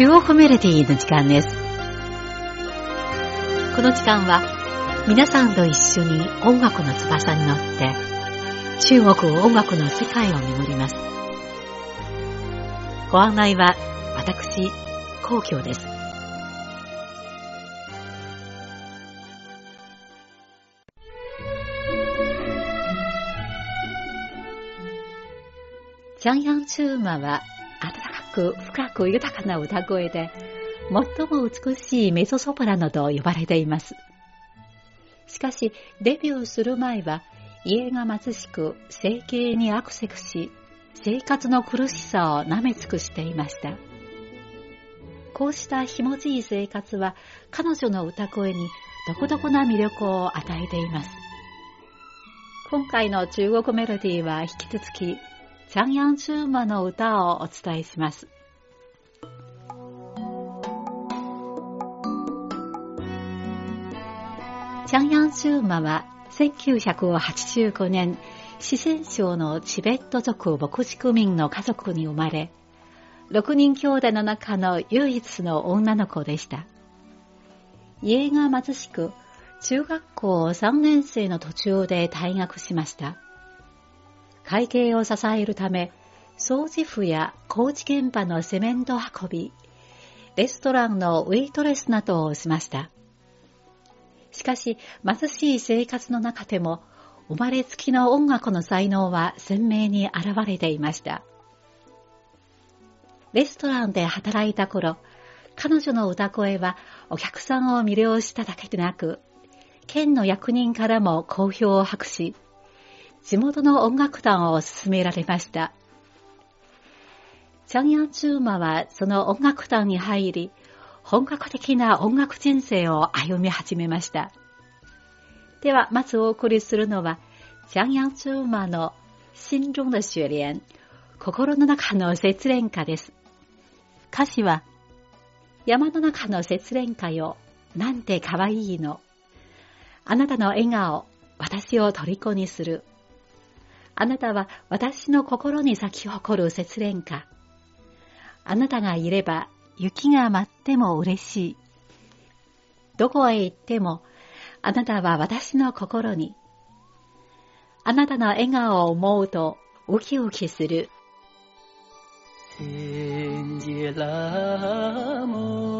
中国メロディの時間です。この時間は皆さんと一緒に音楽の翼に乗って中国音楽の世界を巡ります。ご案内は私、皇居です。ジャンヤンチューマはく深く豊かな歌声で最も美しいメゾソプラノと呼ばれています。しかし、デビューする前は家が貧しく整形にアクセクし、生活の苦しさを舐め尽くしていました。こうしたひもじい生活は彼女の歌声に独特な魅力を与えています。今回の中国メロディーは引き続きチャンヤンチューマの歌をお伝えします。チャンヤンチューマは1985年、四川省のチベット族牧畜民の家族に生まれ、6人兄弟の中の唯一の女の子でした。家が貧しく、中学校3年生の途中で退学しました。会計を支えるため、掃除婦や工事現場のセメント運び、レストランのウェイトレスなどをしました。しかし、貧しい生活の中でも、生まれつきの音楽の才能は鮮明に現れていました。レストランで働いた頃、彼女の歌声はお客さんを魅了しただけでなく、県の役人からも好評を博し、地元の音楽団を勧められました。チャンヤンチューマはその音楽団に入り、本格的な音楽人生を歩み始めました。では、まずお送りするのは、チャンヤンチューマの心中の雪蓮、心の中の節蓮歌です。歌詞は、山の中の節蓮歌よ、なんて可愛いの。あなたの笑顔、私を虜にする。あなたは私の心に咲き誇る節蓮花。あなたがいれば雪が舞っても嬉しい。どこへ行ってもあなたは私の心に。あなたの笑顔を思うとウキウキする。千劫拉摩，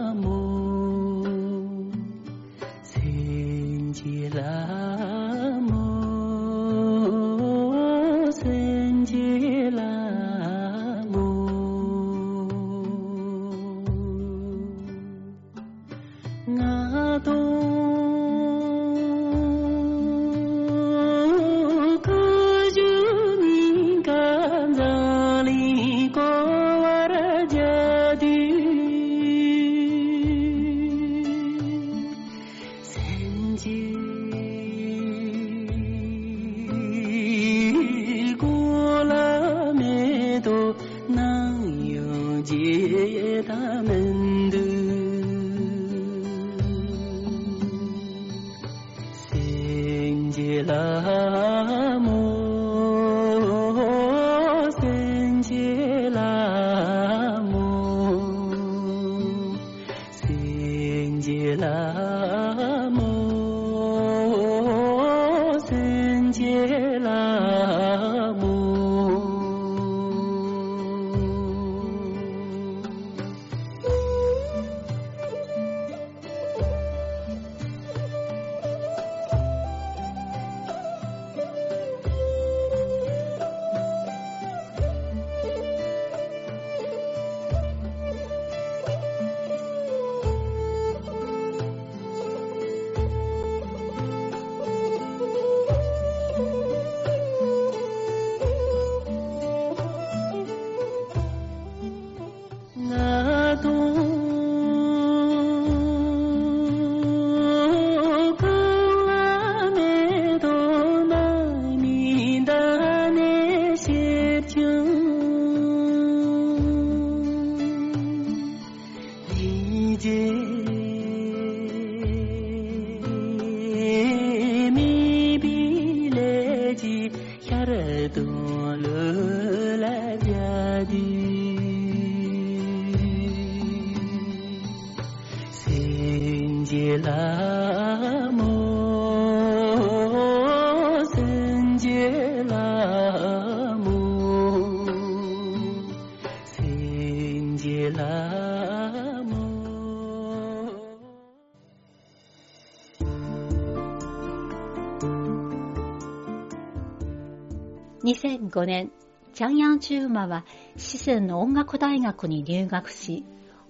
2005年、チャンヤンチューマは四川の音楽大学に入学し、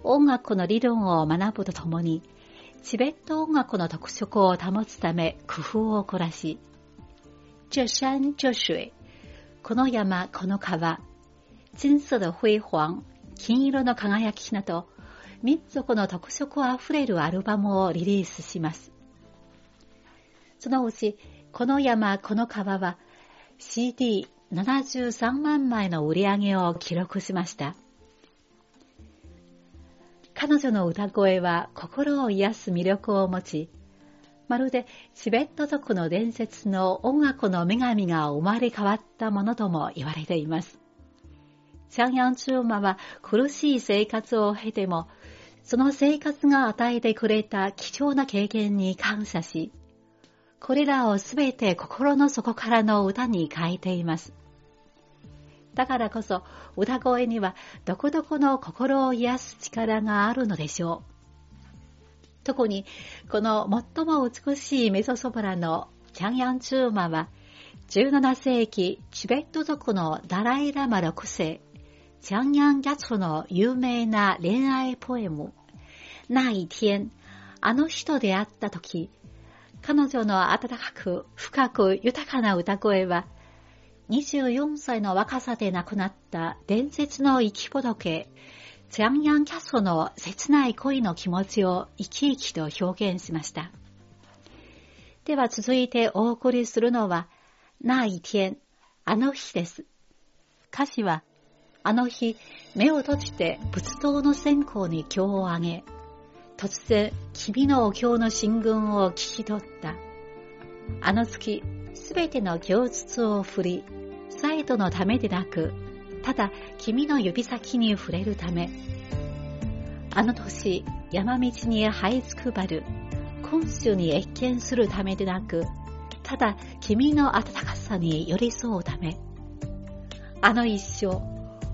音楽の理論を学ぶとともに、チベット音楽の特色を保つため工夫を凝らし、这山这水、この山この川、金色的辉煌、金色の輝きなど、民族の特色あふれるアルバムをリリースします。そのうち、この山この川は CD73 万枚の売り上げを記録しました。彼女の歌声は心を癒す魅力を持ち、まるでチベット族の伝説の音楽の女神が生まれ変わったものとも言われています。チャンヤンチューマは苦しい生活を経ても、その生活が与えてくれた貴重な経験に感謝し、これらをすべて心の底からの歌に変えています。だからこそ歌声にはどこどこの心を癒す力があるのでしょう。特にこの最も美しいメソソプラノ、チャンヤンチューマは17世紀チベット族のダライラマ6世、チャンヤンギャツの有名な恋愛ポエム、那一天、あの人で会った時、彼女の温かく深く豊かな歌声は24歳の若さで亡くなった伝説の生き仏、チャンヤンキャソの切ない恋の気持ちを生き生きと表現しました。では続いてお送りするのは、那一天、あの日です。歌詞は、あの日、目を閉じて仏道の線香に今日をあげ、突然、君のお経の進軍を聞き取った。あの月、すべての供述を振り、サイドのためでなく、ただ君の指先に触れるため。あの年、山道に這いつくばる、今週に越見するためでなく、ただ君の温かさに寄り添うため。あの一生、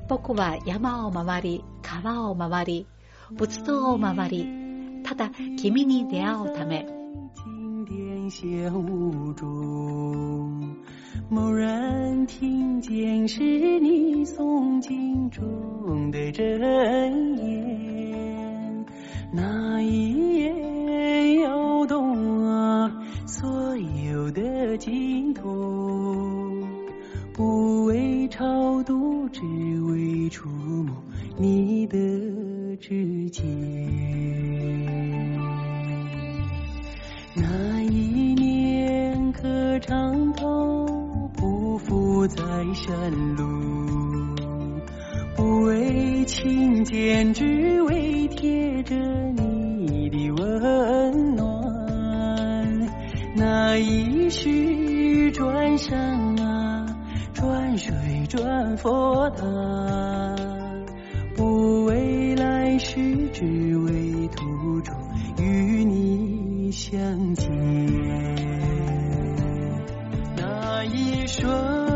僕は山を回り、川を回り、仏道を回り、ただ君に出会うため。蓦然听见是你诵经中的真言，那一 着你的温暖。那一世转山啊，转水转佛塔，不为来世，只为途中与你相见。那一瞬。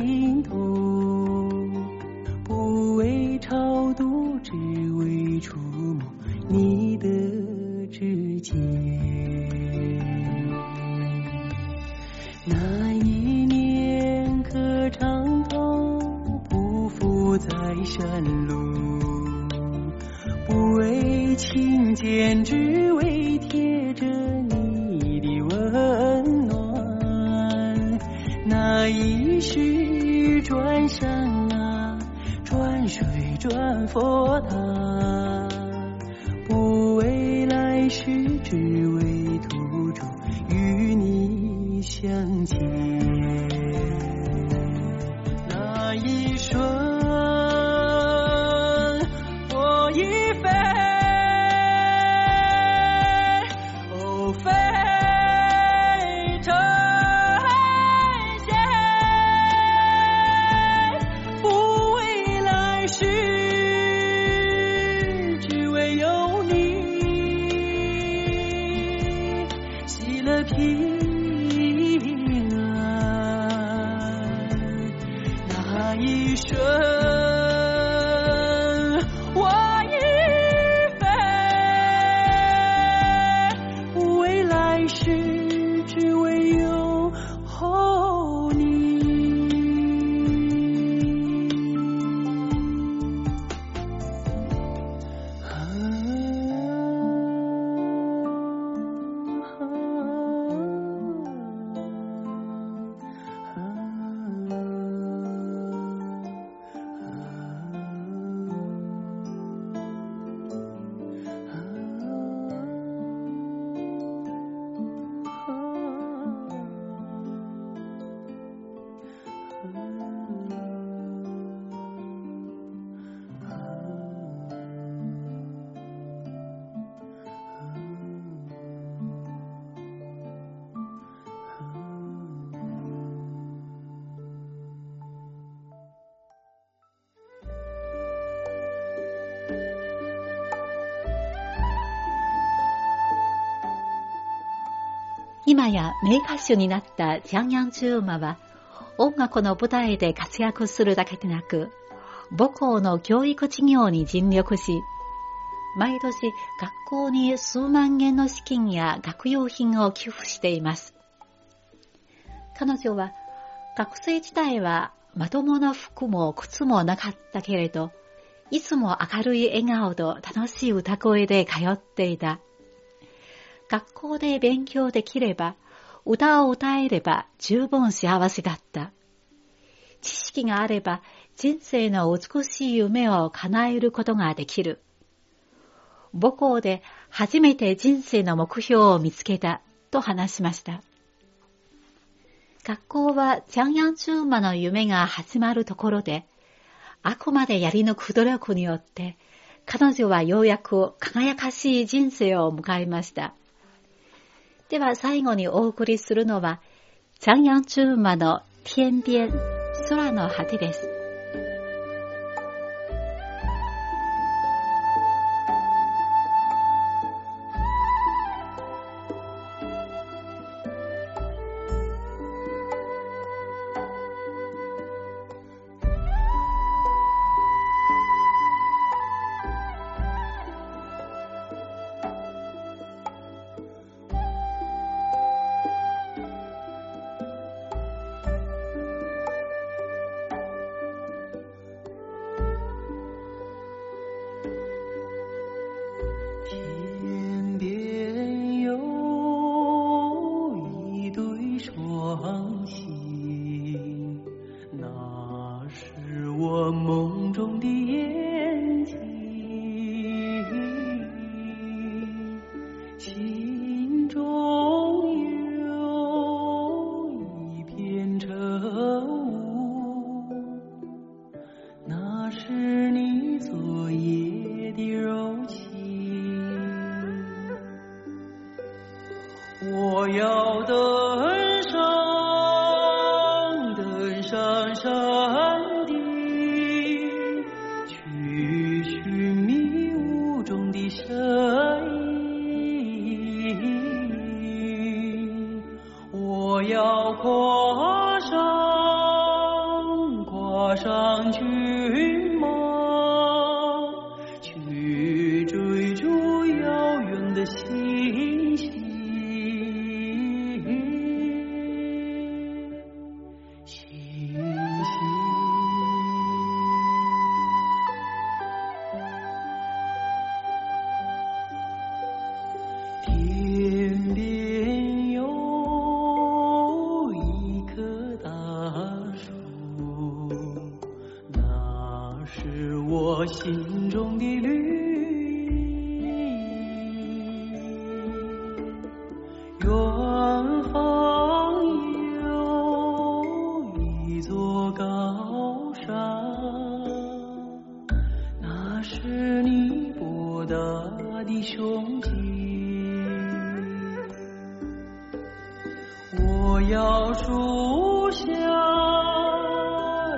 的经筒，不为超度，只为触摸你的指尖。那一年可长头匍匐在山路，不为亲见，只为贴着你的温暖。那一世转佛塔，不为来世，只为一今や名歌手になったジャンヤンチューマは、音楽の舞台で活躍するだけでなく、母校の教育事業に尽力し、毎年学校に数万円の資金や学用品を寄付しています。彼女は学生時代はまともな服も靴もなかったけれど、いつも明るい笑顔と楽しい歌声で通っていた。学校で勉強できれば、歌を歌えれば十分幸せだった。知識があれば人生の美しい夢を叶えることができる。母校で初めて人生の目標を見つけたと話しました。学校はジャンヤンチューマの夢が始まるところで、あくまでやり抜く努力によって、彼女はようやく輝かしい人生を迎えました。では最後にお送りするのは、ジャンヤンチューマの天边、空の果てです。the. 高山，那是你博大的胸襟。我要树下，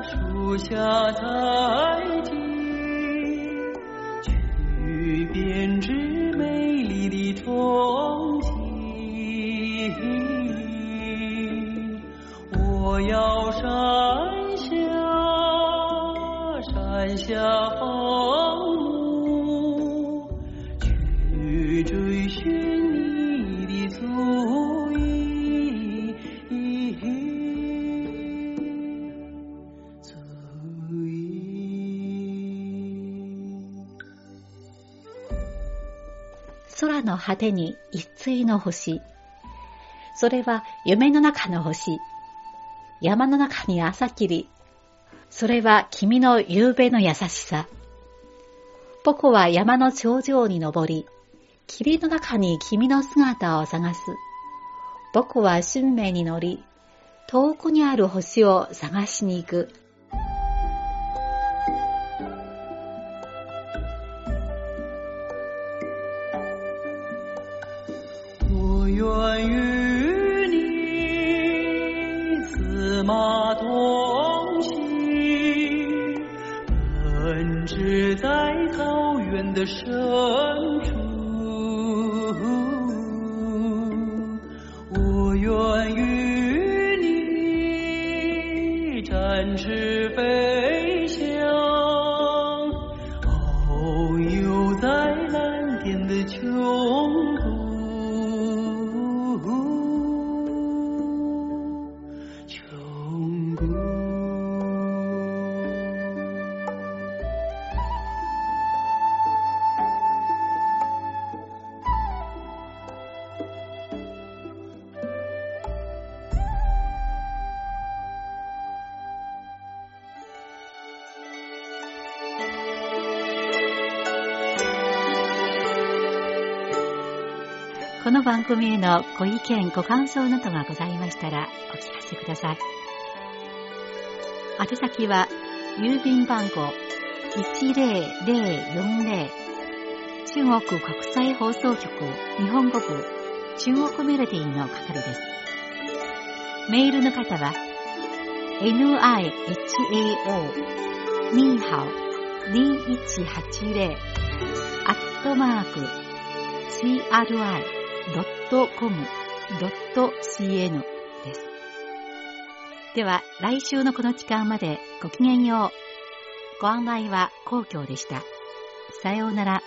树下采山下放牧，去追寻你的足印。足印。空の果てに一対の星。それは夢の中の星。山の中に朝霧。それは君の夕べの優しさ。僕は山の頂上に登り、霧の中に君の姿を探す。僕は春明に乗り、遠くにある星を探しに行く。この番組へのご意見、ご感想などがございましたらお聞かせください。宛先は、郵便番号10040中国国際放送局日本語部中国メロディーの係です。メールの方は、nihao ニーハオ2180アットマーク CRI .com.cn です。では、来週のこの時間までごきげんよう。ご案内は皇居でした。さようなら。